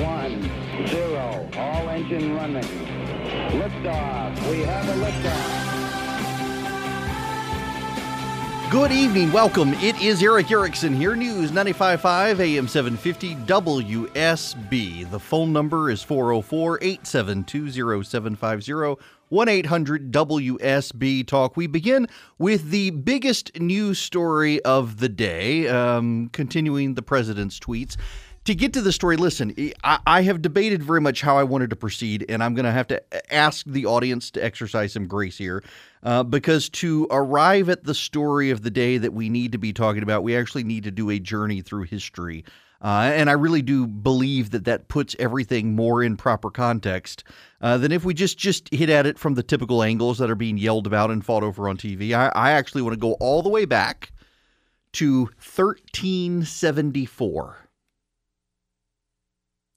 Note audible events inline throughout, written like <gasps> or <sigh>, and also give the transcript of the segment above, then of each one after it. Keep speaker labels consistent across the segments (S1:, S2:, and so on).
S1: One, zero. All engine running. Liftoff. We have a liftoff.
S2: Good evening. Welcome. It is Erick Erickson here. News 95.5 AM 750 WSB. The phone number is 404 872 0750 1 800 WSB Talk. We begin with the biggest news story of the day, um, continuing the president's tweets. To get to the story, listen, I, I have debated very much how I wanted to proceed, and I'm going to have to ask the audience to exercise some grace here. Uh, because to arrive at the story of the day that we need to be talking about, we actually need to do a journey through history. Uh, and I really do believe that that puts everything more in proper context uh, than if we just just hit at it from the typical angles that are being yelled about and fought over on TV. I, I actually want to go all the way back to 1374.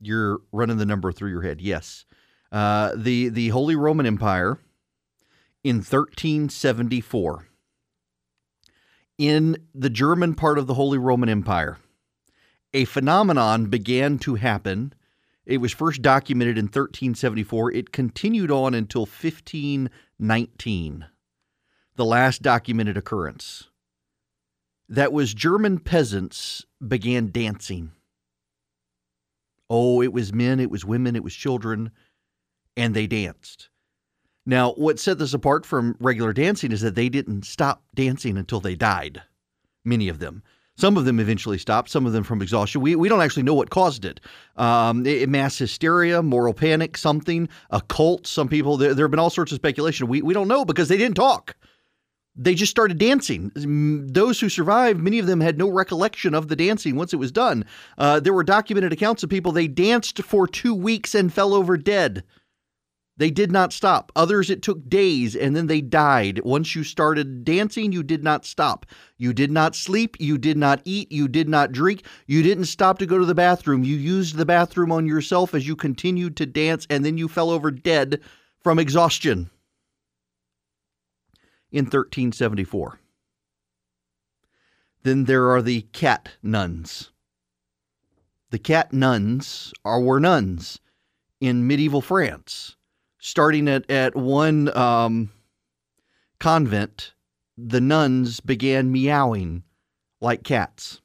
S2: You're running the number through your head. Yes, uh, the the Holy Roman Empire in 1374 in the German part of the Holy Roman Empire a phenomenon began to happen. It was first documented in 1374. It continued on until 1519, the last documented occurrence. That was German peasants began dancing. Oh, it was men, it was women, it was children, and they danced. Now, what set this apart from regular dancing is that they didn't stop dancing until they died, many of them. Some of them eventually stopped, some of them from exhaustion. We, we don't actually know what caused it. Um, it, mass hysteria, moral panic, something, a cult. Some people, there, there have been all sorts of speculation. We, we don't know because they didn't talk. They just started dancing. Those who survived, many of them had no recollection of the dancing once it was done. Uh, there were documented accounts of people, they danced for two weeks and fell over dead. They did not stop. Others, it took days and then they died. Once you started dancing, you did not stop. You did not sleep. You did not eat. You did not drink. You didn't stop to go to the bathroom. You used the bathroom on yourself as you continued to dance and then you fell over dead from exhaustion in 1374. Then there are the cat nuns. The cat nuns are were nuns in medieval France starting at, at one um, convent, the nuns began meowing like cats.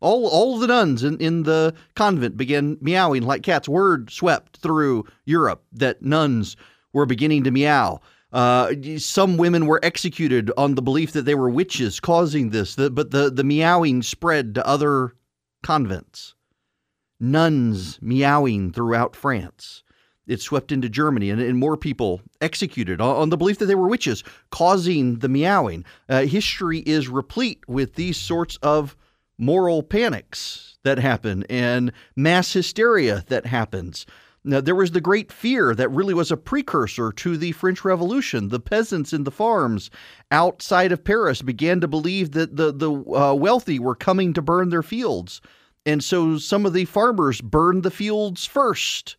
S2: All, all the nuns in, in the convent began meowing like cats. Word swept through Europe that nuns were beginning to meow. Uh, some women were executed on the belief that they were witches causing this, but the, the meowing spread to other convents. Nuns meowing throughout France it swept into Germany, and, and more people executed on, on, the belief that they were witches, causing the meowing. Uh, history is replete with these sorts of moral panics that happen and mass hysteria that happens. Now, there was the Great Fear that really was a precursor to the French Revolution. The peasants in the farms outside of Paris began to believe that the, the uh, wealthy were coming to burn their fields. And so some of the farmers burned the fields first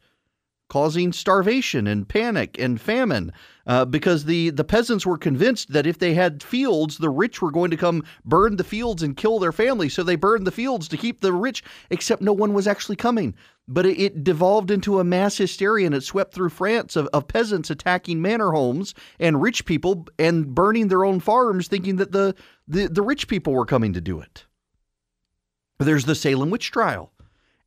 S2: causing starvation and panic and famine. Uh, because the, the peasants were convinced that if they had fields, the rich were going to come burn the fields and kill their families. So they burned the fields to keep the rich, except no one was actually coming. But it, it devolved into a mass hysteria and it swept through France of, of peasants attacking manor homes and rich people and burning their own farms, thinking that the, the, the rich people were coming to do it. There's the Salem witch trial.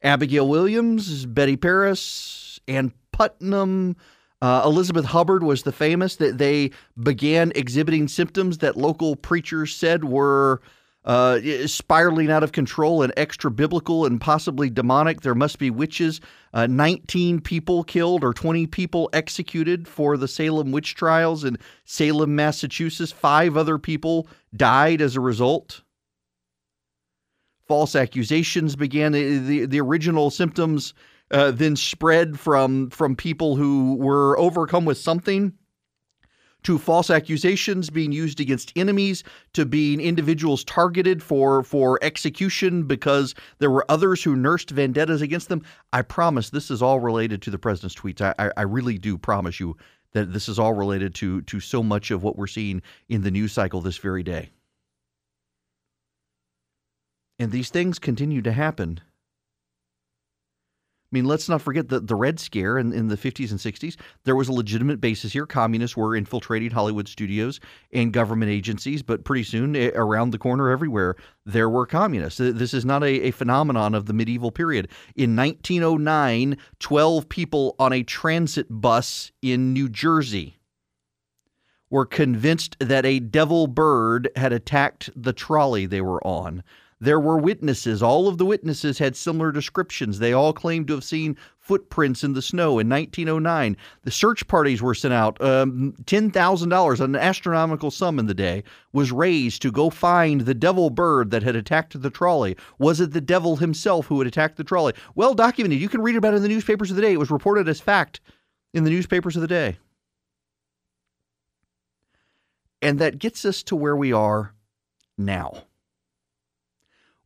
S2: Abigail Williams, Betty Paris, Ann Putnam, uh, Elizabeth Hubbard was the famous that they began exhibiting symptoms that local preachers said were uh, spiraling out of control and extra biblical and possibly demonic. There must be witches. Uh, 19 people killed or 20 people executed for the Salem witch trials in Salem, Massachusetts. Five other people died as a result. False accusations began. The, the, the original symptoms uh, then spread from from people who were overcome with something to false accusations being used against enemies to being individuals targeted for for execution because there were others who nursed vendettas against them. I promise this is all related to the president's tweets. I, I really do promise you that this is all related to to so much of what we're seeing in the news cycle this very day. And these things continue to happen. I mean, let's not forget the, the Red Scare in, in the 50s and 60s. There was a legitimate basis here. Communists were infiltrating Hollywood studios and government agencies, but pretty soon, eh, around the corner, everywhere, there were communists. This is not a, a phenomenon of the medieval period. In 1909, 12 people on a transit bus in New Jersey were convinced that a devil bird had attacked the trolley they were on. There were witnesses. All of the witnesses had similar descriptions. They all claimed to have seen footprints in the snow in 1909. The search parties were sent out. Um, $10,000, an astronomical sum in the day, was raised to go find the devil bird that had attacked the trolley. Was it the devil himself who had attacked the trolley? Well documented. You can read about it in the newspapers of the day. It was reported as fact in the newspapers of the day. And that gets us to where we are now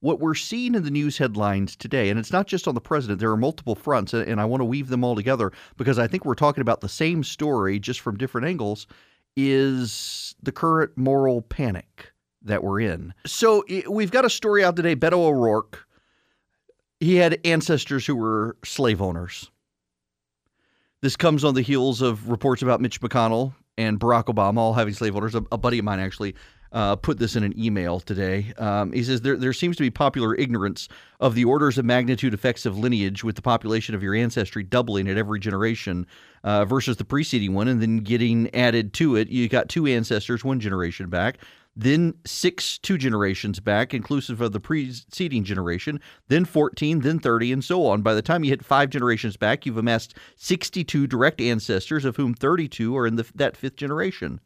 S2: what we're seeing in the news headlines today, and it's not just on the president, there are multiple fronts, and I want to weave them all together because I think we're talking about the same story just from different angles, is the current moral panic that we're in. So we've got a story out today Beto O'Rourke. He had ancestors who were slave owners. This comes on the heels of reports about Mitch McConnell and Barack Obama all having slave owners. A, a buddy of mine actually uh, put this in an email today. Um, he says there, there seems to be popular ignorance of the orders of magnitude effects of lineage, with the population of your ancestry doubling at every generation uh, versus the preceding one, and then getting added to it. You got two ancestors one generation back, then six two generations back, inclusive of the preceding generation, then 14, then 30, and so on. By the time you hit five generations back, you've amassed 62 direct ancestors, of whom 32 are in the, that fifth generation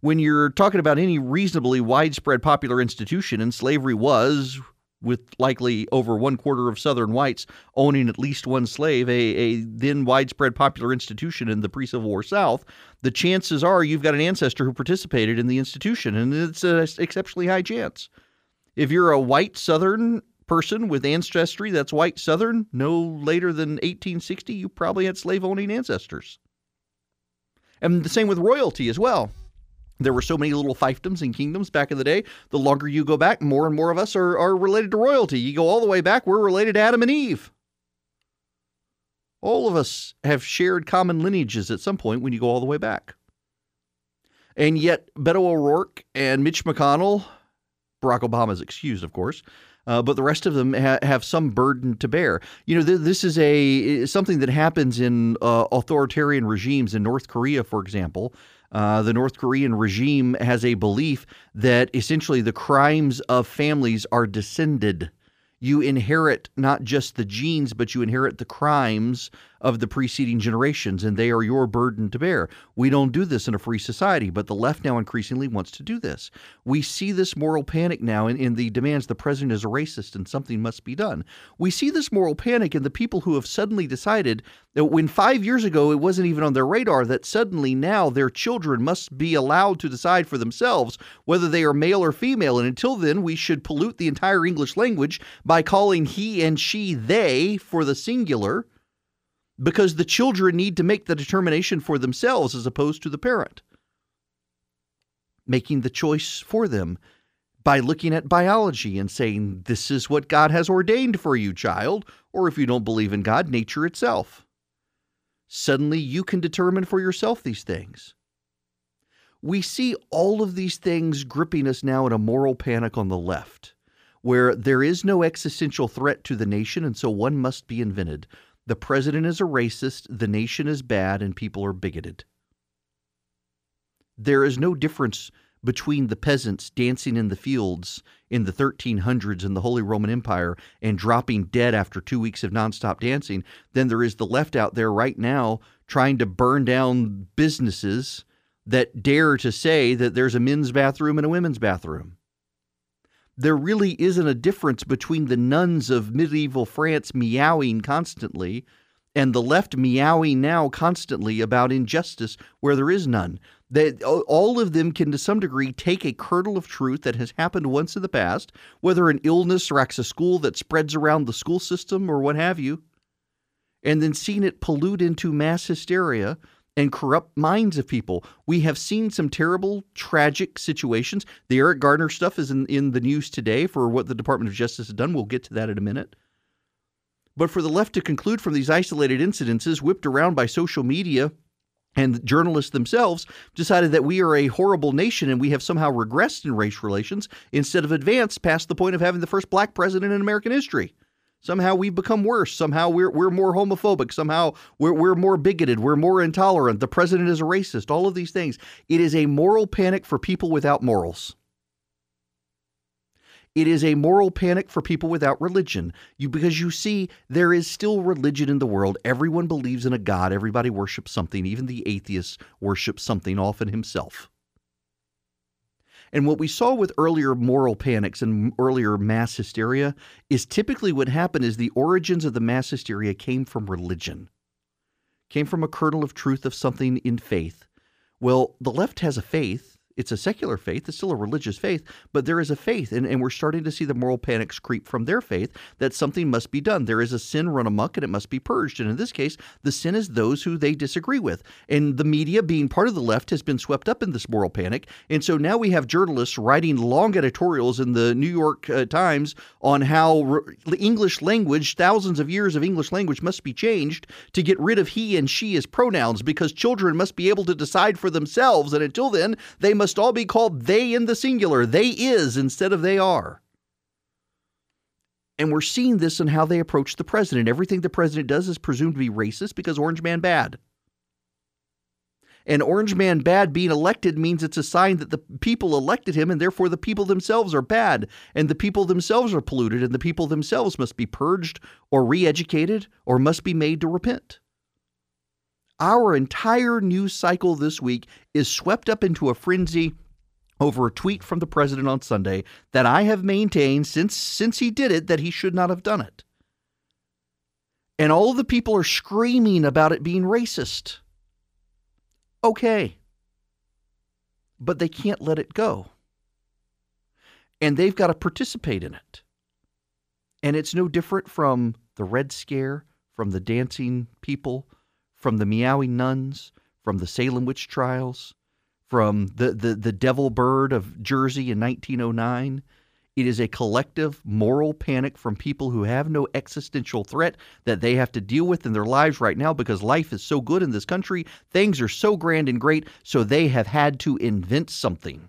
S2: when you're talking about any reasonably widespread popular institution, and slavery was, with likely over one quarter of Southern whites owning at least one slave, a, a then widespread popular institution in the pre Civil War South, the chances are you've got an ancestor who participated in the institution, and it's an exceptionally high chance. If you're a white Southern person with ancestry that's white Southern, no later than 1860, you probably had slave owning ancestors. And the same with royalty as well. There were so many little fiefdoms and kingdoms back in the day. The longer you go back, more and more of us are, are related to royalty. You go all the way back, we're related to Adam and Eve. All of us have shared common lineages at some point when you go all the way back. And yet, Beto O'Rourke and Mitch McConnell, Barack Obama is excused, of course, uh, but the rest of them ha- have some burden to bear. You know, th- this is a something that happens in uh, authoritarian regimes in North Korea, for example. Uh, the North Korean regime has a belief that essentially the crimes of families are descended. You inherit not just the genes, but you inherit the crimes of the preceding generations, and they are your burden to bear. We don't do this in a free society, but the left now increasingly wants to do this. We see this moral panic now in, in the demands the president is a racist and something must be done. We see this moral panic in the people who have suddenly decided that when five years ago it wasn't even on their radar, that suddenly now their children must be allowed to decide for themselves whether they are male or female. And until then, we should pollute the entire English language by calling he and she they for the singular because the children need to make the determination for themselves as opposed to the parent making the choice for them by looking at biology and saying, This is what God has ordained for you, child, or if you don't believe in God, nature itself. Suddenly you can determine for yourself these things. We see all of these things gripping us now in a moral panic on the left, where there is no existential threat to the nation, and so one must be invented. The president is a racist, the nation is bad, and people are bigoted. There is no difference between the peasants dancing in the fields in the 1300s in the Holy Roman Empire and dropping dead after two weeks of nonstop dancing than there is the left out there right now trying to burn down businesses that dare to say that there's a men's bathroom and a women's bathroom. There really isn't a difference between the nuns of medieval France meowing constantly and the left meowing now constantly about injustice where there is none. That all of them can, to some degree, take a kernel of truth that has happened once in the past, whether an illness wrecks a school that spreads around the school system or what have you, and then seen it pollute into mass hysteria and corrupt minds of people. We have seen some terrible, tragic situations. The Eric Garner stuff is in, in the news today for what the Department of Justice has done. We'll get to that in a minute. But for the left to conclude from these isolated incidences whipped around by social media and journalists themselves decided that we are a horrible nation and we have somehow regressed in race relations instead of advanced past the point of having the first black president in American history. Somehow we've become worse. Somehow we're, we're more homophobic. Somehow we're, we're more bigoted. We're more intolerant. The president is a racist. All of these things. It is a moral panic for people without morals. It is a moral panic for people without religion. You because you see there is still religion in the world. Everyone believes in a god. Everybody worships something. Even the atheists worship something, often himself. And what we saw with earlier moral panics and earlier mass hysteria is typically what happened is the origins of the mass hysteria came from religion. Came from a kernel of truth of something in faith. Well, the left has a faith it's a secular faith, it's still a religious faith, but there is a faith, and, and we're starting to see the moral panics creep from their faith that something must be done. There is a sin run amok and it must be purged. And in this case, the sin is those who they disagree with. And the media, being part of the left, has been swept up in this moral panic. And so now we have journalists writing long editorials in the New York uh, Times on how re- English language, thousands of years of English language, must be changed to get rid of he and she as pronouns because children must be able to decide for themselves. And until then, they must all be called they in the singular, they is instead of they are. And we're seeing this in how they approach the president. Everything the president does is presumed to be racist because Orange Man bad. And Orange Man bad being elected means it's a sign that the people elected him, and therefore the people themselves are bad, and the people themselves are polluted, and the people themselves must be purged or re educated or must be made to repent. Our entire news cycle this week is swept up into a frenzy over a tweet from the president on Sunday that I have maintained since since he did it that he should not have done it. And all the people are screaming about it being racist. Okay. But they can't let it go. And they've got to participate in it. And it's no different from the Red Scare, from the dancing people, from the meowing nuns, from the Salem witch trials, from the, the, the devil bird of Jersey in 1909. It is a collective moral panic from people who have no existential threat that they have to deal with in their lives right now because life is so good in this country. Things are so grand and great, so they have had to invent something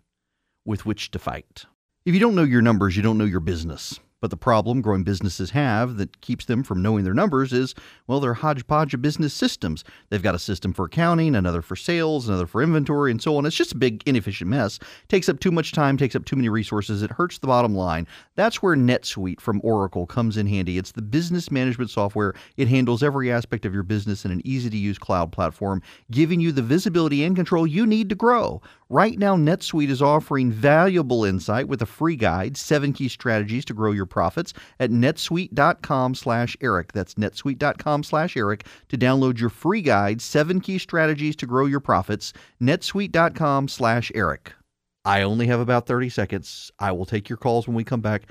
S2: with which to fight. If you don't know your numbers, you don't know your business. But the problem growing businesses have that keeps them from knowing their numbers is, well, they're hodgepodge of business systems. They've got a system for accounting, another for sales, another for inventory, and so on. It's just a big, inefficient mess. Takes up too much time, takes up too many resources. It hurts the bottom line. That's where NetSuite from Oracle comes in handy. It's the business management software. It handles every aspect of your business in an easy to use cloud platform, giving you the visibility and control you need to grow. Right now, NetSuite is offering valuable insight with a free guide, seven key strategies to grow your profits at netsuite.com slash Eric. That's netsuite.com slash Eric to download your free guide, seven key strategies to grow your profits, netsuite.com slash Eric. I only have about 30 seconds. I will take your calls when we come back.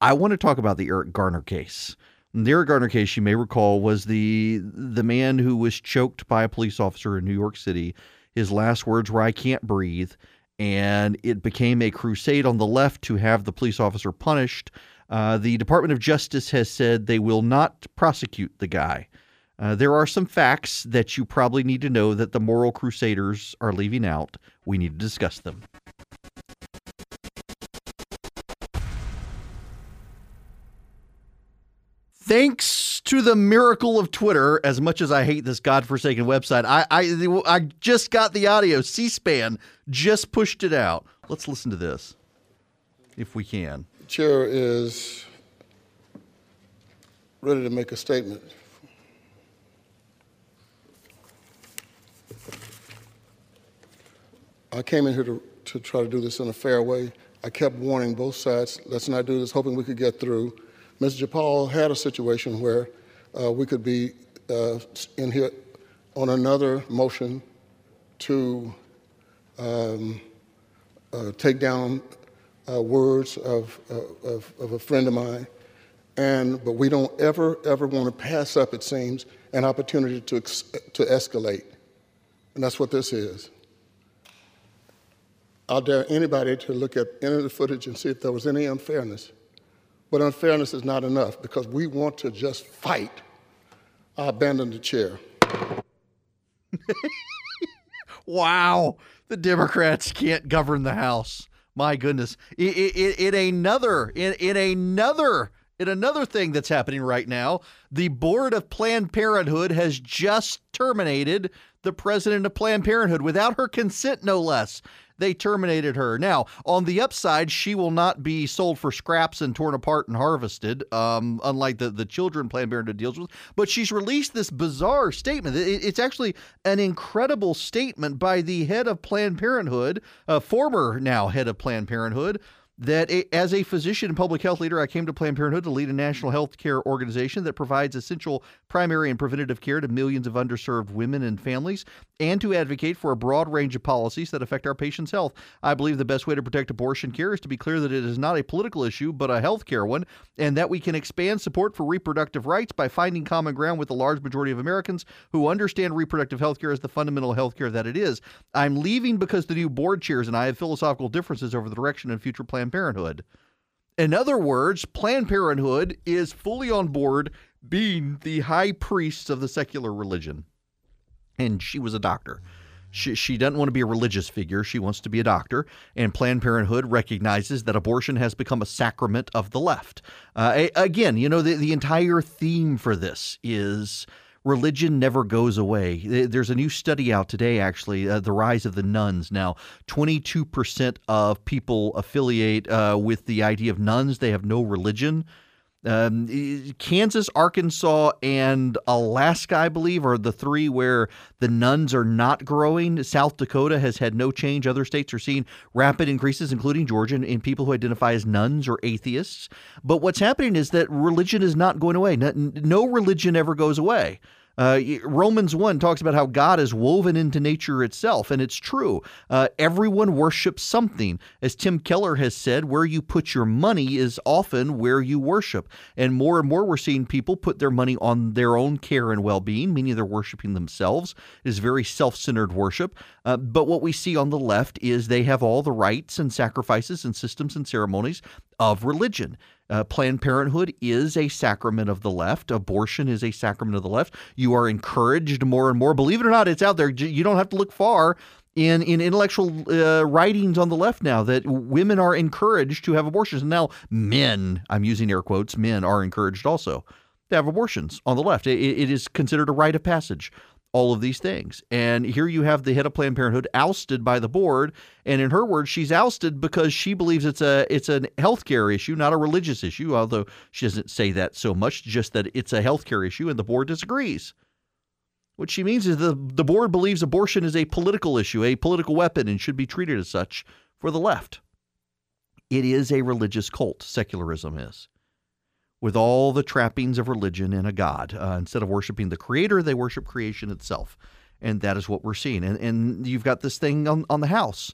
S2: I want to talk about the Eric Garner case the Eric Garner case, you may recall, was the the man who was choked by a police officer in New York City. His last words were, "I can't breathe," and it became a crusade on the left to have the police officer punished. Uh, the Department of Justice has said they will not prosecute the guy. Uh, there are some facts that you probably need to know that the moral crusaders are leaving out. We need to discuss them. Thanks to the miracle of Twitter, as much as I hate this godforsaken website, I, I, I just got the audio. C SPAN just pushed it out. Let's listen to this, if we can.
S3: The Chair is ready to make a statement. I came in here to, to try to do this in a fair way. I kept warning both sides, let's not do this, hoping we could get through. Mr. Jayapal had a situation where uh, we could be uh, in here on another motion to um, uh, take down uh, words of, uh, of, of a friend of mine. And, but we don't ever, ever want to pass up, it seems, an opportunity to, ex- to escalate. And that's what this is. I'll dare anybody to look at any of the footage and see if there was any unfairness. But unfairness is not enough because we want to just fight. I abandon the chair. <laughs>
S2: wow, the Democrats can't govern the House. My goodness, in, in, in another, in, in another, in another thing that's happening right now, the board of Planned Parenthood has just terminated the president of Planned Parenthood without her consent, no less they terminated her. Now, on the upside, she will not be sold for scraps and torn apart and harvested, um, unlike the, the children Planned Parenthood deals with. But she's released this bizarre statement. It, it's actually an incredible statement by the head of Planned Parenthood, a former now head of Planned Parenthood that as a physician and public health leader, I came to Planned Parenthood to lead a national health care organization that provides essential primary and preventative care to millions of underserved women and families, and to advocate for a broad range of policies that affect our patients' health. I believe the best way to protect abortion care is to be clear that it is not a political issue, but a health care one, and that we can expand support for reproductive rights by finding common ground with the large majority of Americans who understand reproductive health care as the fundamental health care that it is. I'm leaving because the new board chairs and I have philosophical differences over the direction and future Planned Parenthood. In other words, Planned Parenthood is fully on board being the high priests of the secular religion. And she was a doctor. She, she doesn't want to be a religious figure. She wants to be a doctor. And Planned Parenthood recognizes that abortion has become a sacrament of the left. Uh, again, you know, the, the entire theme for this is religion never goes away. There's a new study out today, actually, uh, the rise of the nones. Now, 22% of people affiliate uh, with the idea of nones, they have no religion. Um, Kansas, Arkansas, and Alaska, I believe, are the three where the nones are not growing. South Dakota has had no change. Other states are seeing rapid increases, including Georgia, in people who identify as nones or atheists. But what's happening is that religion is not going away. No, no religion ever goes away. Uh, Romans 1 talks about how God is woven into nature itself, and it's true. Uh, everyone worships something. As Tim Keller has said, where you put your money is often where you worship. And more and more, we're seeing people put their money on their own care and well being, meaning they're worshiping themselves. It is very self centered worship. Uh, but what we see on the left is they have all the rites and sacrifices and systems and ceremonies of religion. Uh, Planned Parenthood is a sacrament of the left. Abortion is a sacrament of the left. You are encouraged more and more. Believe it or not, it's out there. You don't have to look far in in intellectual uh, writings on the left now that women are encouraged to have abortions. And now men, I'm using air quotes, men are encouraged also to have abortions on the left. it, it is considered a rite of passage all of these things. And here you have the head of Planned Parenthood ousted by the board, and in her words, she's ousted because she believes it's a it's a healthcare issue, not a religious issue. Although she doesn't say that so much, just that it's a healthcare issue, and the board disagrees. What she means is the the board believes abortion is a political issue, a political weapon, and should be treated as such for the left. It is a religious cult. Secularism is with all the trappings of religion and a god. Uh, instead of worshiping the creator, they worship creation itself. And that is what we're seeing. And, and you've got this thing on, on the house.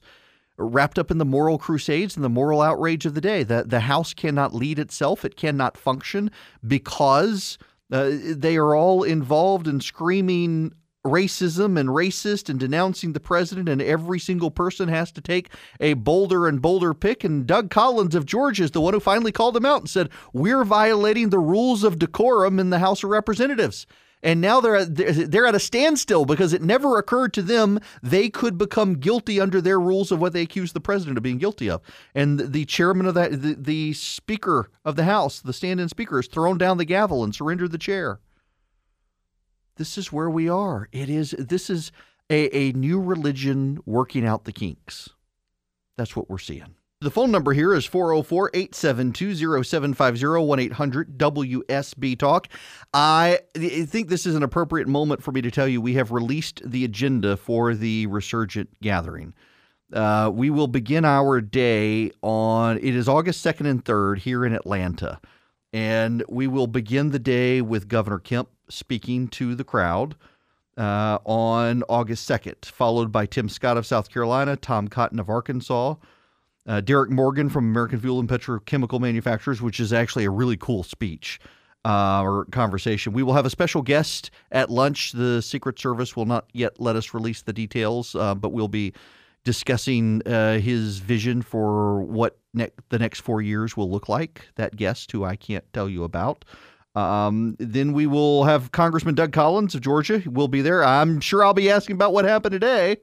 S2: wrapped up in the moral crusades and the moral outrage of the day. The, the House cannot lead itself, it cannot function because uh, they are all involved in screaming racism and racist and denouncing the president, and every single person has to take a bolder and bolder pick. And Doug Collins of Georgia is the one who finally called them out and said, We're violating the rules of decorum in the House of Representatives and now they're at, they're at a standstill because it never occurred to them they could become guilty under their rules of what they accuse the president of being guilty of. And the chairman of that, the, the speaker of the House, the stand-in speaker, has thrown down the gavel and surrendered the chair. This is where we are. It is. This is a, a new religion working out the kinks. That's what we're seeing. The phone number here is 404 872 0750 1 800 WSB Talk. I think this is an appropriate moment for me to tell you we have released the agenda for the Resurgent Gathering. Uh, we will begin our day on, it is August 2nd and 3rd here in Atlanta. And we will begin the day with Governor Kemp speaking to the crowd. Uh, on August 2nd, followed by Tim Scott of South Carolina, Tom Cotton of Arkansas, uh, Derrick Morgan from American Fuel and Petrochemical Manufacturers, which is actually a really cool speech uh, or conversation. We will have a special guest at lunch. The Secret Service will not yet let us release the details, uh, but we'll be discussing uh, his vision for what ne- the next four years will look like. That guest, who I can't tell you about. Um, then we will have Congressman Doug Collins of Georgia. Will be there. I'm sure I'll be asking about what happened today.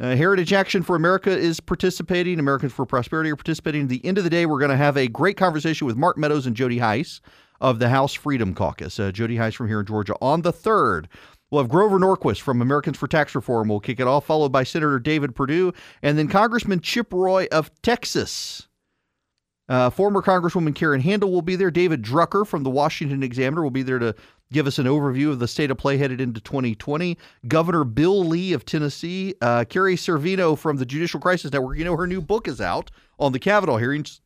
S2: Uh, Heritage Action for America is participating. Americans for Prosperity are participating. At the end of the day, we're going to have a great conversation with Mark Meadows and Jody Hice of the House Freedom Caucus. Uh, Jody Hice from here in Georgia. On the 3rd, we'll have Grover Norquist from Americans for Tax Reform. We'll kick it off, followed by Senator David Perdue, and then Congressman Chip Roy of Texas. Uh, former Congresswoman Karen Handel will be there. David Drucker from the Washington Examiner will be there to give us an overview of the state of play headed into 2020. Governor Bill Lee of Tennessee, uh, Carrie Severino from the Judicial Crisis Network. You know, her new book is out on the Kavanaugh hearings.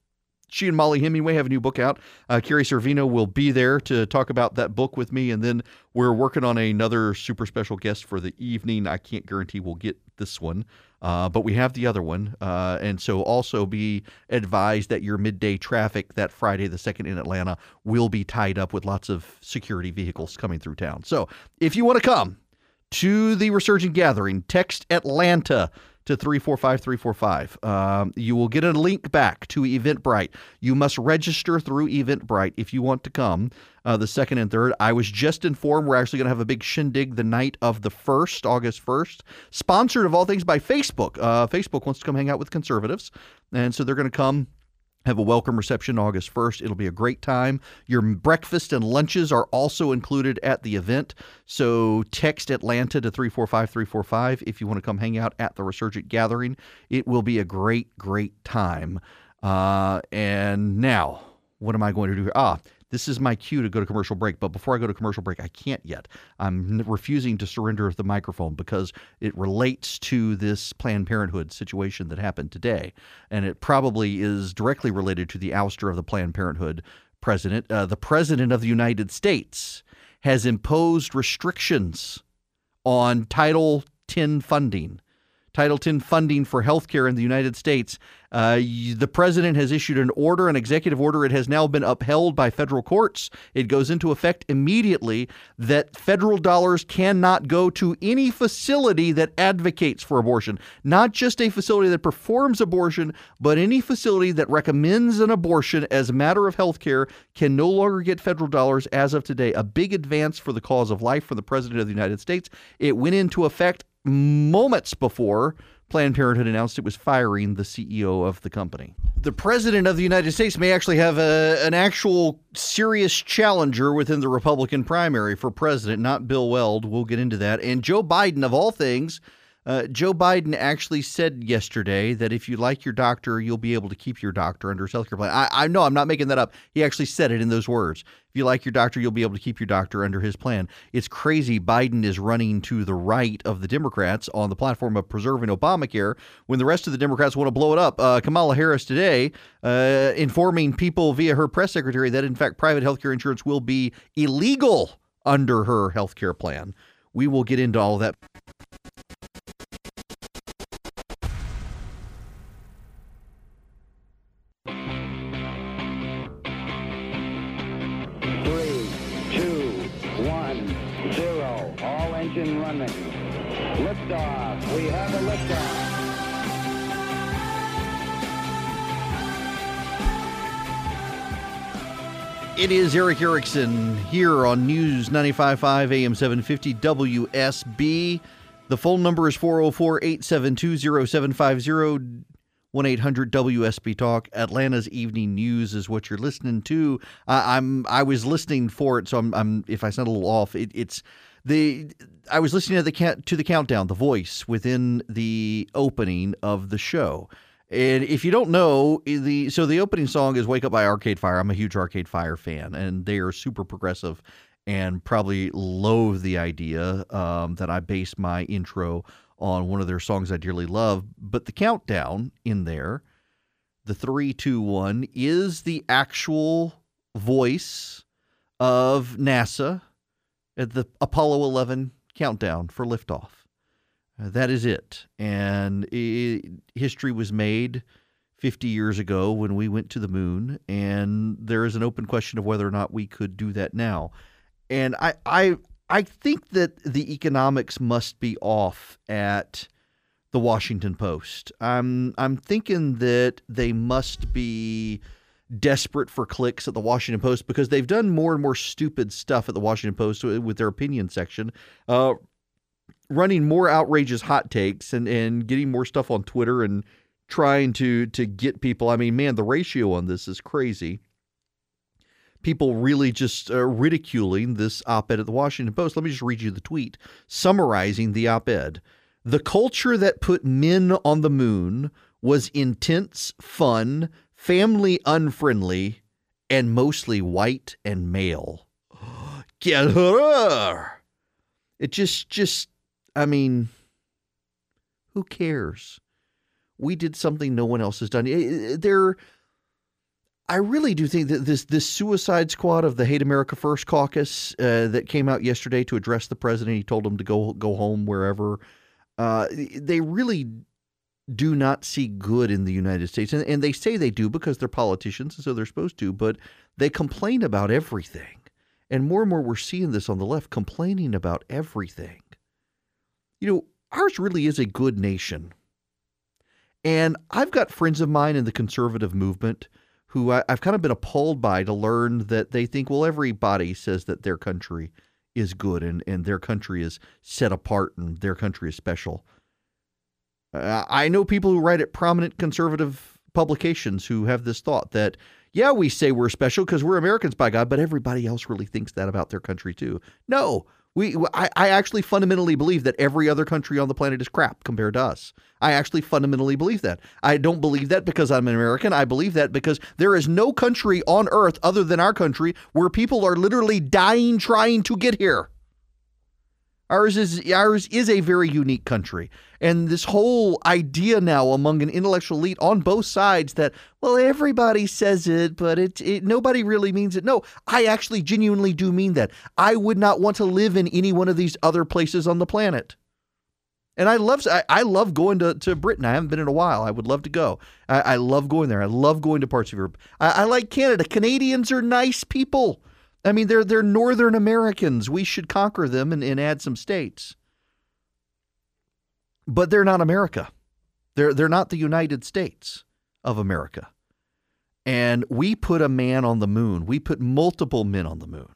S2: She and Mollie Hemingway have a new book out. Uh, Carrie Severino will be there to talk about that book with me. And then we're working on another super special guest for the evening. I can't guarantee we'll get this one. Uh, but we have the other one. Uh, and so also be advised that your midday traffic that Friday, the 2nd in Atlanta, will be tied up with lots of security vehicles coming through town. So if you want to come to the Resurgent Gathering, text Atlanta to 345345. Um, you will get a link back to Eventbrite. You must register through Eventbrite if you want to come uh, the second and third. I was just informed we're actually going to have a big shindig the night of the 1st, August 1st, sponsored of all things by Facebook. Uh, Facebook wants to come hang out with conservatives, and so they're going to come have a welcome reception August 1st. It'll be a great time. Your breakfast and lunches are also included at the event. So text Atlanta to 345 345 if you want to come hang out at the Resurgent Gathering. It will be a great, great time. Uh, and now, what am I going to do? Ah, this is my cue to go to commercial break. But before I go to commercial break, I can't yet. I'm refusing to surrender the microphone because it relates to this Planned Parenthood situation that happened today. And it probably is directly related to the ouster of the Planned Parenthood president. Uh, the president of the United States has imposed restrictions on Title 10 funding. Title 10 funding for healthcare in the United States. Uh, the president has issued an order, an executive order. It has now been upheld by federal courts. It goes into effect immediately that federal dollars cannot go to any facility that advocates for abortion, not just a facility that performs abortion, but any facility that recommends an abortion as a matter of healthcare can no longer get federal dollars as of today. A big advance for the cause of life for the president of the United States. It went into effect moments before Planned Parenthood announced it was firing the CEO of the company. The president of the United States may actually have a, an actual serious challenger within the Republican primary for president, not Bill Weld. We'll get into that. And Joe Biden, of all things, uh, Joe Biden actually said yesterday that if you like your doctor, you'll be able to keep your doctor under his health care plan. I, I know I'm not making that up. He actually said it in those words. If you like your doctor, you'll be able to keep your doctor under his plan. It's crazy. Biden is running to the right of the Democrats on the platform of preserving Obamacare when the rest of the Democrats want to blow it up. Uh, Kamala Harris today uh, informing people via her press secretary that, in fact, private health care insurance will be illegal under her health care plan. We will get into all that.
S1: Running. Liftoff. We have a liftoff.
S2: It is Erick Erickson here on News 95.5 AM 750 WSB. The phone number is 404 872 0750 1 800 WSB Talk. Atlanta's Evening News is what you're listening to. I I'm I was listening for it, so I'm, I'm if I sound a little off, it, it's the I was listening to the to the countdown, the voice within the opening of the show. And if you don't know, the so the opening song is "Wake Up" by Arcade Fire. I'm a huge Arcade Fire fan, and they are super progressive, and probably loathe the idea um, that I base my intro on one of their songs I dearly love. But the countdown in there, the three, two, one, is the actual voice of NASA at the Apollo 11 countdown for liftoff. Uh, that is it. And it, history was made 50 years ago when we went to the moon, and there is an open question of whether or not we could do that now. And I, I, I think that the economics must be off at the Washington Post. I'm, I'm thinking that they must be desperate for clicks at the Washington Post because they've done more and more stupid stuff at the Washington Post with their opinion section. Uh, running more outrageous hot takes and, and getting more stuff on Twitter and trying to to get people. I mean, man, the ratio on this is crazy. People really just uh, ridiculing this op-ed at the Washington Post. Let me just read you the tweet summarizing the op-ed. The culture that put men on the moon was intense, fun, family unfriendly, and mostly white and male. <gasps> Get her. It just just I mean, who cares? We did something no one else has done. There, I really do think that this this suicide squad of the Hate America First caucus uh, that came out yesterday to address the president, he told him to go go home wherever. Uh, they really do not see good in the United States, and, and they say they do because they're politicians, and so they're supposed to. But they complain about everything, and more and more we're seeing this on the left complaining about everything you know, ours really is a good nation. And I've got friends of mine in the conservative movement who I, have kind of been appalled by to learn that they think, well, everybody says that their country is good and, and their country is set apart and their country is special. Uh, I know people who write at prominent conservative publications who have this thought that, yeah, we say we're special because we're Americans by God, but everybody else really thinks that about their country too. No, we, I, I actually fundamentally believe that every other country on the planet is crap compared to us. I actually fundamentally believe that. I don't believe that because I'm an American. I believe that because there is no country on earth other than our country where people are literally dying trying to get here. Ours is ours is a very unique country. And this whole idea now among an intellectual elite on both sides that well everybody says it but it, it nobody really means it. No, I actually genuinely do mean that. I would not want to live in any one of these other places on the planet. And I love I, I love going to, to Britain. I haven't been in a while. I would love to go. I, I love going there. I love going to parts of Europe. I, I like Canada. Canadians are nice people. I mean, they're they're Northern Americans. We should conquer them and, and add some states. But they're not America. They're they're not the United States of America. And we put a man on the moon. We put multiple men on the moon.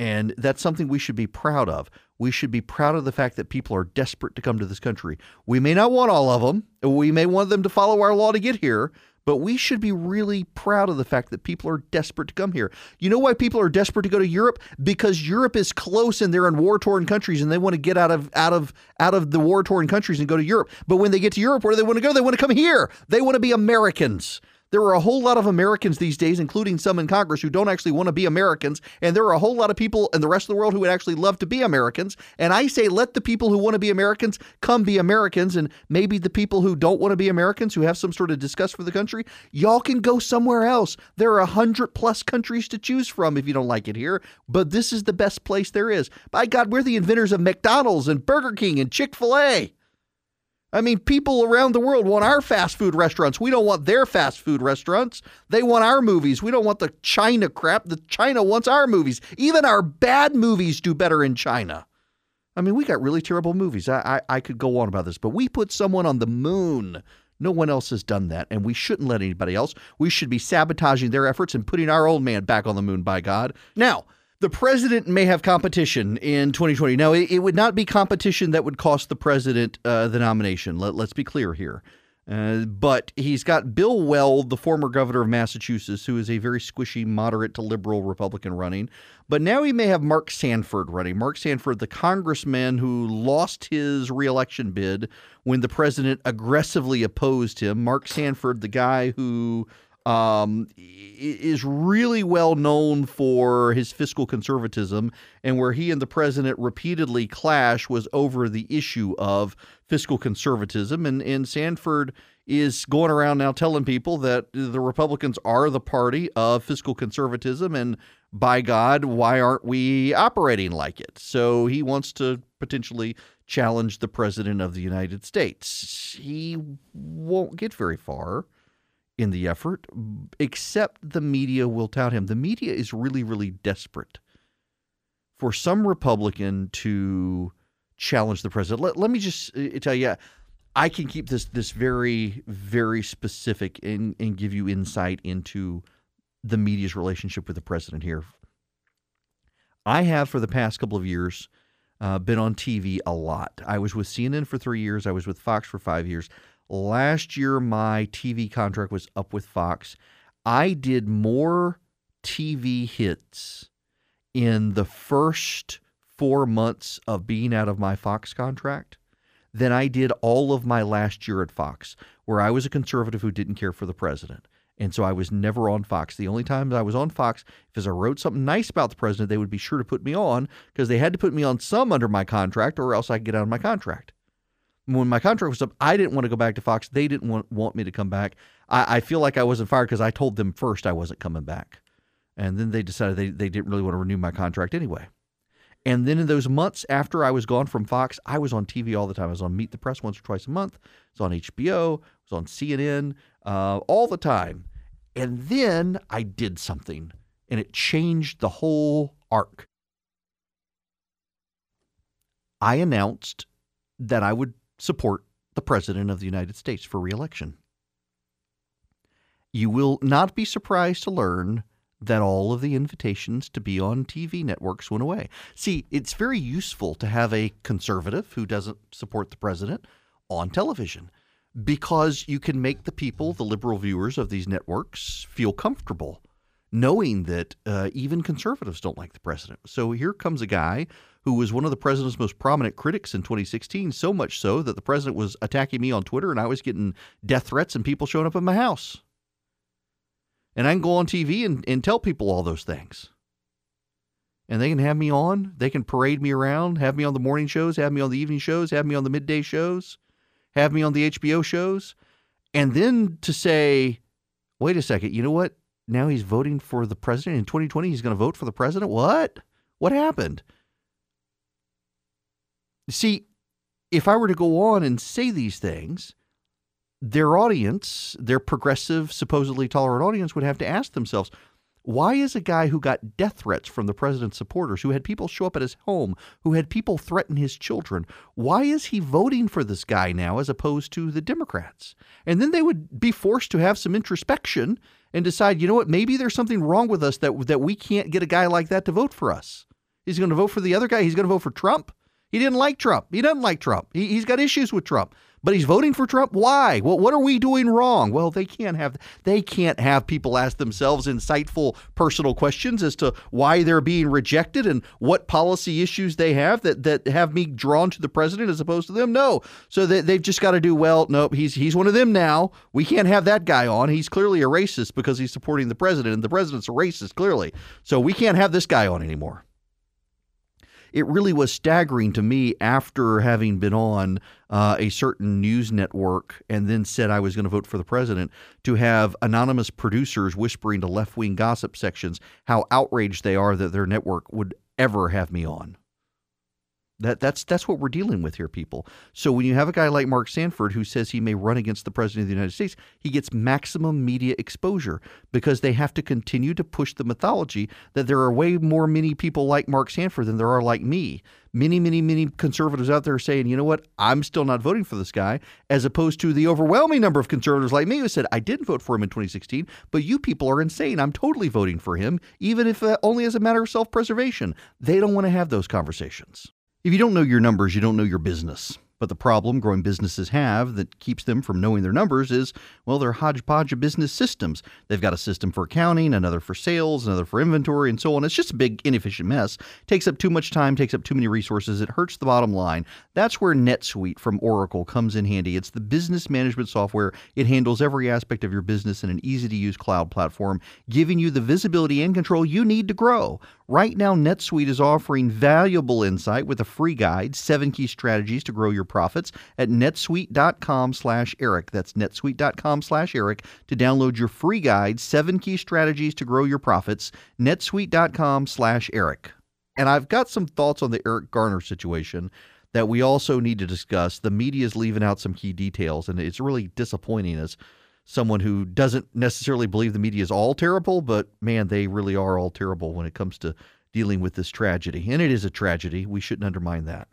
S2: And that's something we should be proud of. We should be proud of the fact that people are desperate to come to this country. We may not want all of them. We may want them to follow our law to get here, but we should be really proud of the fact that people are desperate to come here. You know why people are desperate to go to Europe? Because Europe is close and they're in war-torn countries and they want to get out of out of out of the war-torn countries and go to Europe. But when they get to Europe, where do they want to go? They want to come here. They want to be Americans. There are a whole lot of Americans these days, including some in Congress, who don't actually want to be Americans. And there are a whole lot of people in the rest of the world who would actually love to be Americans. And I say, let the people who want to be Americans come be Americans. And maybe the people who don't want to be Americans, who have some sort of disgust for the country, y'all can go somewhere else. There are a hundred plus countries to choose from if you don't like it here. But this is the best place there is. By God, we're the inventors of McDonald's and Burger King and Chick fil A. I mean, people around the world want our fast food restaurants. We don't want their fast food restaurants. They want our movies. We don't want the China crap. The China wants our movies. Even our bad movies do better in China. I mean, we got really terrible movies. I, I, I could go on about this, but we put someone on the moon. No one else has done that, and we shouldn't let anybody else. We should be sabotaging their efforts and putting our old man back on the moon, by God. Now, the president may have competition in 2020. Now, it, it would not be competition that would cost the president uh, the nomination. Let, let's be clear here. Uh, but he's got Bill Weld, the former governor of Massachusetts, who is a very squishy, moderate to liberal Republican running. But now he may have Mark Sanford running. Mark Sanford, the congressman who lost his reelection bid when the president aggressively opposed him. Mark Sanford, the guy who um, is really well known for his fiscal conservatism, and where he and the president repeatedly clash was over the issue of fiscal conservatism. And, and Sanford is going around now telling people that the Republicans are the party of fiscal conservatism, and by God, why aren't we operating like it? So he wants to potentially challenge the president of the United States. He won't get very far in the effort, except the media will tout him. The media is really, really desperate for some Republican to challenge the president. Let, let me just uh, tell you, I can keep this this very, very specific and, and give you insight into the media's relationship with the president here. I have for the past couple of years uh, been on TV a lot. I was with CNN for three years. I was with Fox for five years. Last year, my TV contract was up with Fox. I did more TV hits in the first four months of being out of my Fox contract than I did all of my last year at Fox, where I was a conservative who didn't care for the president. And so I was never on Fox. The only times I was on Fox, if I wrote something nice about the president, they would be sure to put me on because they had to put me on some under my contract or else I could get out of my contract when my contract was up, I didn't want to go back to Fox. They didn't want, want me to come back. I, I feel like I wasn't fired because I told them first I wasn't coming back. And then they decided they, they didn't really want to renew my contract anyway. And then in those months after I was gone from Fox, I was on TV all the time. I was on Meet the Press once or twice a month. I was on HBO. I was on CNN uh, all the time. And then I did something, and it changed the whole arc. I announced that I would support the President of the United States for reelection. You will not be surprised to learn that all of the invitations to be on TV networks went away. See, it's very useful to have a conservative who doesn't support the president on television because you can make the people, the liberal viewers of these networks, feel comfortable knowing that uh, even conservatives don't like the president. So here comes a guy who was one of the president's most prominent critics in 2016, so much so that the president was attacking me on Twitter and I was getting death threats and people showing up at my house. And I can go on TV and, and tell people all those things. And they can have me on, they can parade me around, have me on the morning shows, have me on the evening shows, have me on the midday shows, have me on the HBO shows. And then to say, wait a second, you know what? Now he's voting for the president in 2020. He's going to vote for the president. What? What happened? See, if I were to go on and say these things, their audience, their progressive, supposedly tolerant audience, would have to ask themselves, why is a guy who got death threats from the president's supporters, who had people show up at his home, who had people threaten his children, why is he voting for this guy now as opposed to the Democrats? And then they would be forced to have some introspection and decide, you know what, maybe there's something wrong with us that that we can't get a guy like that to vote for us. He's going to vote for the other guy. He's going to vote for Trump. He didn't like Trump. He doesn't like Trump. He, has got issues with Trump, but he's voting for Trump. Why? Well, what are we doing wrong? Well, they can't have they can't have people ask themselves insightful personal questions as to why they're being rejected and what policy issues they have that that have me drawn to the president as opposed to them. No, so they, they've just got to do well. Nope, he's he's one of them now. We can't have that guy on. He's clearly a racist because he's supporting the president, and the president's a racist clearly. So we can't have this guy on anymore it really was staggering to me after having been on uh, a certain news network and then said I was going to vote for the president to have anonymous producers whispering to left wing gossip sections how outraged they are that their network would ever have me on. That that's that's what we're dealing with here, people. So when you have a guy like Mark Sanford who says he may run against the president of the United States, he gets maximum media exposure because they have to continue to push the mythology that there are way more many people like Mark Sanford than there are like me. Many, many, many conservatives out there saying, you know what, I'm still not voting for this guy, as opposed to the overwhelming number of conservatives like me who said, I didn't vote for him in 2016, but you people are insane. I'm totally voting for him, even if uh, only as a matter of self preservation. They don't want to have those conversations. If you don't know your numbers, you don't know your business. But the problem growing businesses have that keeps them from knowing their numbers is, well, they're hodgepodge of business systems. They've got a system for accounting, another for sales, another for inventory, and so on. It's just a big, inefficient mess. Takes up too much time, takes up too many resources. It hurts the bottom line. That's where NetSuite from Oracle comes in handy. It's the business management software. It handles every aspect of your business in an easy to use cloud platform, giving you the visibility and control you need to grow. Right now, NetSuite is offering valuable insight with a free guide, seven key strategies to grow your profits at netsuite.com slash Erick. That's netsuite.com slash Erick to download your free guide, seven key strategies to grow your profits, netsuite.com slash Erick. And I've got some thoughts on the Eric Garner situation that we also need to discuss. The media is leaving out some key details, and it's really disappointing as someone who doesn't necessarily believe the media is all terrible, but man, they really are all terrible when it comes to dealing with this tragedy. And it is a tragedy. We shouldn't undermine that.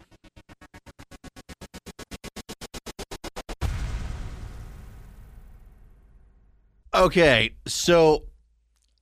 S2: Okay, so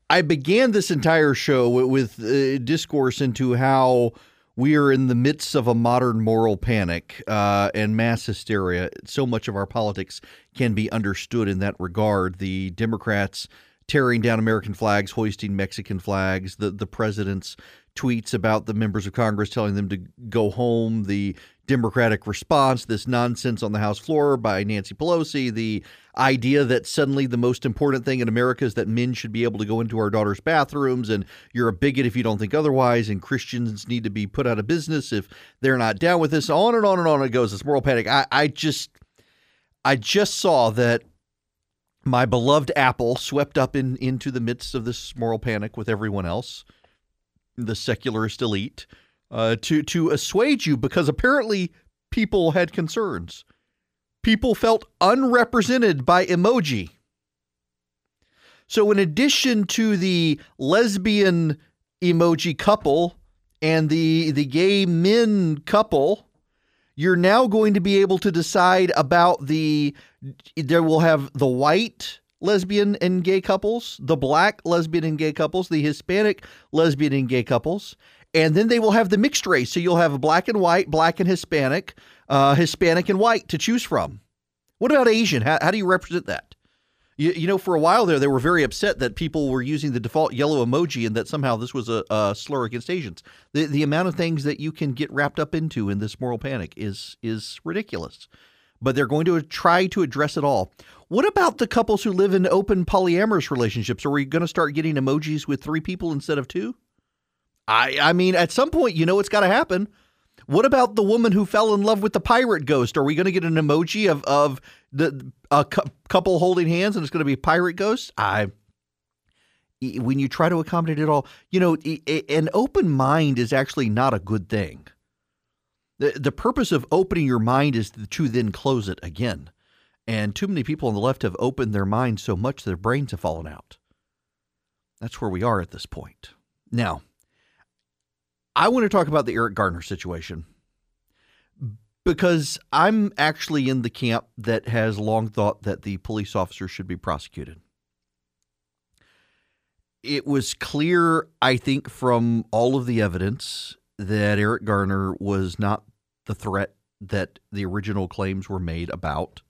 S2: I began this entire show with, uh, discourse into how we are in the midst of a modern moral panic uh, and mass hysteria. So much of our politics can be understood in that regard. The Democrats tearing down American flags, hoisting Mexican flags, the, the president's tweets about the members of Congress telling them to go home, the Democratic response, this nonsense on the House floor by Nancy Pelosi, the idea that suddenly the most important thing in America is that men should be able to go into our daughters' bathrooms and you're a bigot if you don't think otherwise, and Christians need to be put out of business if they're not down with this. On and on and on it goes. This moral panic. I, I just I just saw that my beloved Apple swept up in into the midst of this moral panic with everyone else, the secularist elite uh, to to assuage you because apparently people had concerns. People felt unrepresented by emoji. So, in addition to the lesbian emoji couple and the the gay men couple, you're now going to be able to decide about the. There will have the white lesbian and gay couples, the black lesbian and gay couples, the Hispanic lesbian and gay couples, and then they will have the mixed race. So you'll have black and white, black and Hispanic, uh, Hispanic and white to choose from. What about Asian? How, how do you represent that? You, you, know, for a while there, they were very upset that people were using the default yellow emoji and that somehow this was a, a slur against Asians. The, the amount of things that you can get wrapped up into in this moral panic is is ridiculous. But they're going to try to address it all. What about the couples who live in open polyamorous relationships? Are we going to start getting emojis with three people instead of two? I I mean, at some point, you know it's got to happen. What about the woman who fell in love with the pirate ghost? Are we going to get an emoji of of the a cu- couple holding hands and it's going to be pirate ghost? I when you try to accommodate it all, you know, an open mind is actually not a good thing. The the purpose of opening your mind is to then close it again. And too many people on the left have opened their minds so much their brains have fallen out. That's where we are at this point. Now, I want to talk about the Eric Garner situation because I'm actually in the camp that has long thought that the police officer should be prosecuted. It was clear, I think, from all of the evidence that Eric Garner was not the threat that the original claims were made about.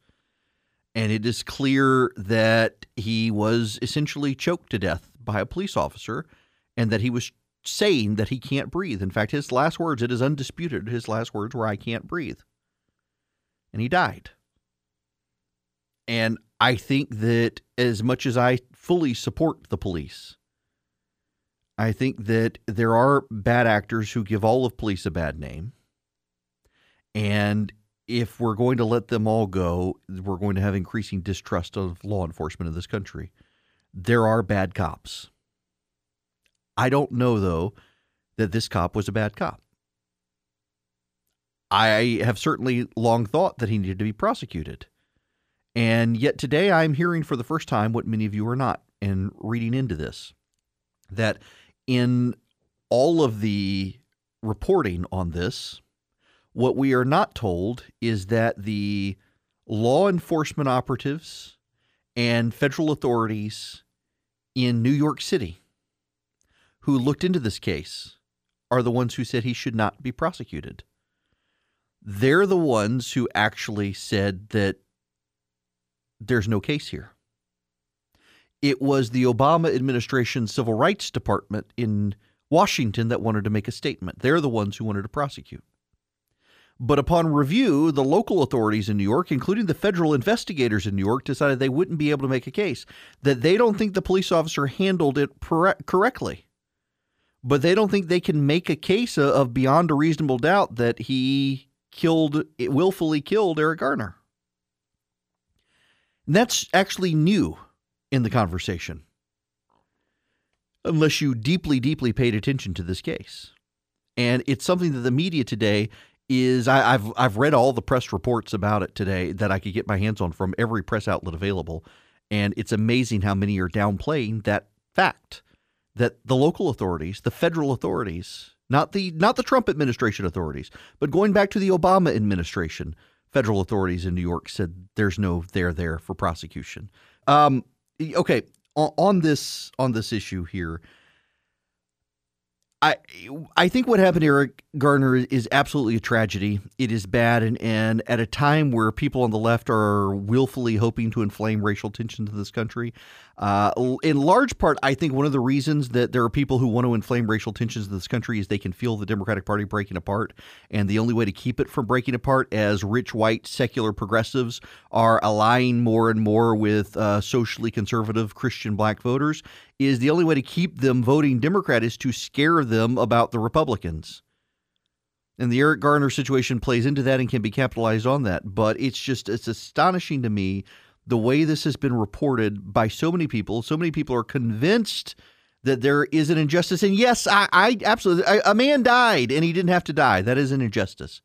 S2: And it is clear that he was essentially choked to death by a police officer and that he was saying that he can't breathe. In fact, his last words, it is undisputed, his last words were, I can't breathe. And he died. And I think that as much as I fully support the police, I think that there are bad actors who give all of police a bad name. And if we're going to let them all go, we're going to have increasing distrust of law enforcement in this country. There are bad cops. I don't know, though, that this cop was a bad cop. I have certainly long thought that he needed to be prosecuted. And yet today I'm hearing for the first time what many of you are not and reading into this that in all of the reporting on this, what we are not told is that the law enforcement operatives and federal authorities in New York City who looked into this case are the ones who said he should not be prosecuted. They're the ones who actually said that there's no case here. It was the Obama administration Civil Rights Department in Washington that wanted to make a statement. They're the ones who wanted to prosecute. But upon review, the local authorities in New York, including the federal investigators in New York, decided they wouldn't be able to make a case, that they don't think the police officer handled it correctly. But they don't think they can make a case of beyond a reasonable doubt that he killed, eh, willfully killed Eric Garner. And that's actually new in the conversation, unless you deeply, deeply paid attention to this case. And it's something that the media today is I, have I've read all the press reports about it today that I could get my hands on from every press outlet available, and it's amazing how many are downplaying that fact that the local authorities, the federal authorities, not the not the Trump administration authorities, but going back to the Obama administration, federal authorities in New York said there's no there there for prosecution. Um, okay, on, on this on this issue here, I I think what happened to Eric Garner is absolutely a tragedy. It is bad, and, and at a time where people on the left are willfully hoping to inflame racial tensions in this country, uh, in large part, I think one of the reasons that there are people who want to inflame racial tensions in this country is they can feel the Democratic Party breaking apart, and the only way to keep it from breaking apart, as rich white secular progressives are allying more and more with uh, socially conservative Christian black voters, is the only way to keep them voting Democrat is to scare them about the Republicans. And the Eric Garner situation plays into that and can be capitalized on that. But it's just, it's astonishing to me the way this has been reported by so many people. So many people are convinced that there is an injustice. And yes, I, I absolutely, I, a man died and he didn't have to die. That is an injustice.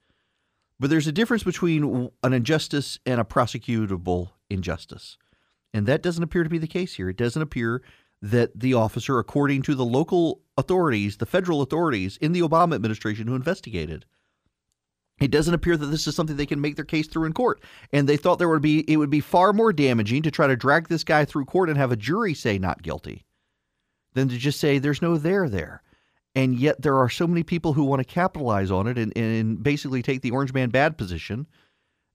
S2: But there's a difference between an injustice and a prosecutable injustice. And that doesn't appear to be the case here. It doesn't appear that the officer, according to the local authorities, the federal authorities in the Obama administration who investigated, it doesn't appear that this is something they can make their case through in court. And they thought there would be it would be far more damaging to try to drag this guy through court and have a jury say not guilty than to just say there's no there there. And yet there are so many people who want to capitalize on it and, and basically take the orange man bad position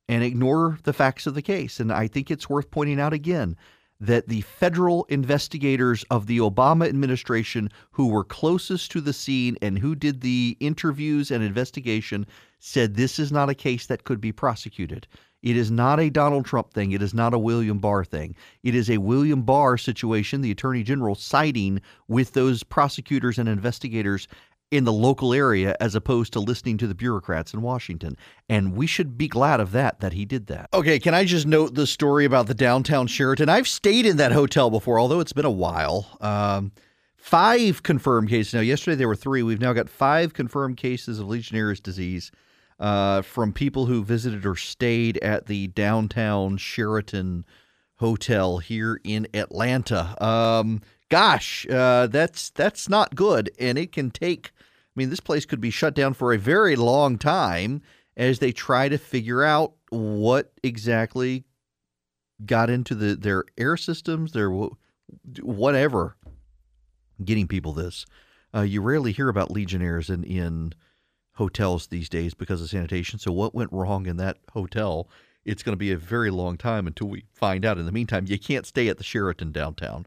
S2: and ignore the facts of the case. And I think it's worth pointing out again that the federal investigators of the Obama administration who were closest to the scene and who did the interviews and investigation said this is not a case that could be prosecuted. It is not a Donald Trump thing. It is not a William Barr thing. It is a William Barr situation, the attorney general siding with those prosecutors and investigators in the local area as opposed to listening to the bureaucrats in Washington. And we should be glad of that, that he did that. Okay, can I just note the story about the downtown Sheraton? I've stayed in that hotel before, although it's been a while. Um, five confirmed cases. Now, yesterday there were three. We've now got five confirmed cases of Legionnaire's disease uh, from people who visited or stayed at the downtown Sheraton Hotel here in Atlanta. Um, gosh, uh, that's that's not good, and it can take I mean, this place could be shut down for a very long time as they try to figure out what exactly got into the their air systems, their whatever, getting people this. Uh, you rarely hear about Legionnaires in in hotels these days because of sanitation. So what went wrong in that hotel? It's going to be a very long time until we find out. In the meantime, you can't stay at the Sheraton downtown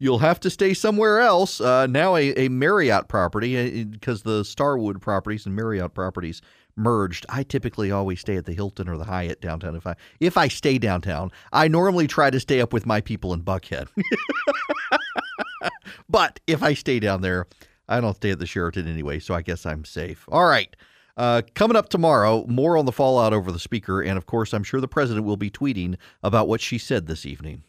S2: you'll have to stay somewhere else. Uh, now a, a Marriott property because uh, the Starwood properties and Marriott properties merged. I typically always stay at the Hilton or the Hyatt downtown. If I if I stay downtown, I normally try to stay up with my people in Buckhead. <laughs> but if I stay down there, I don't stay at the Sheraton anyway, so I guess I'm safe. All right. Uh, coming up tomorrow, more on the fallout over the speaker, and of course, I'm sure the president will be tweeting about what she said this evening.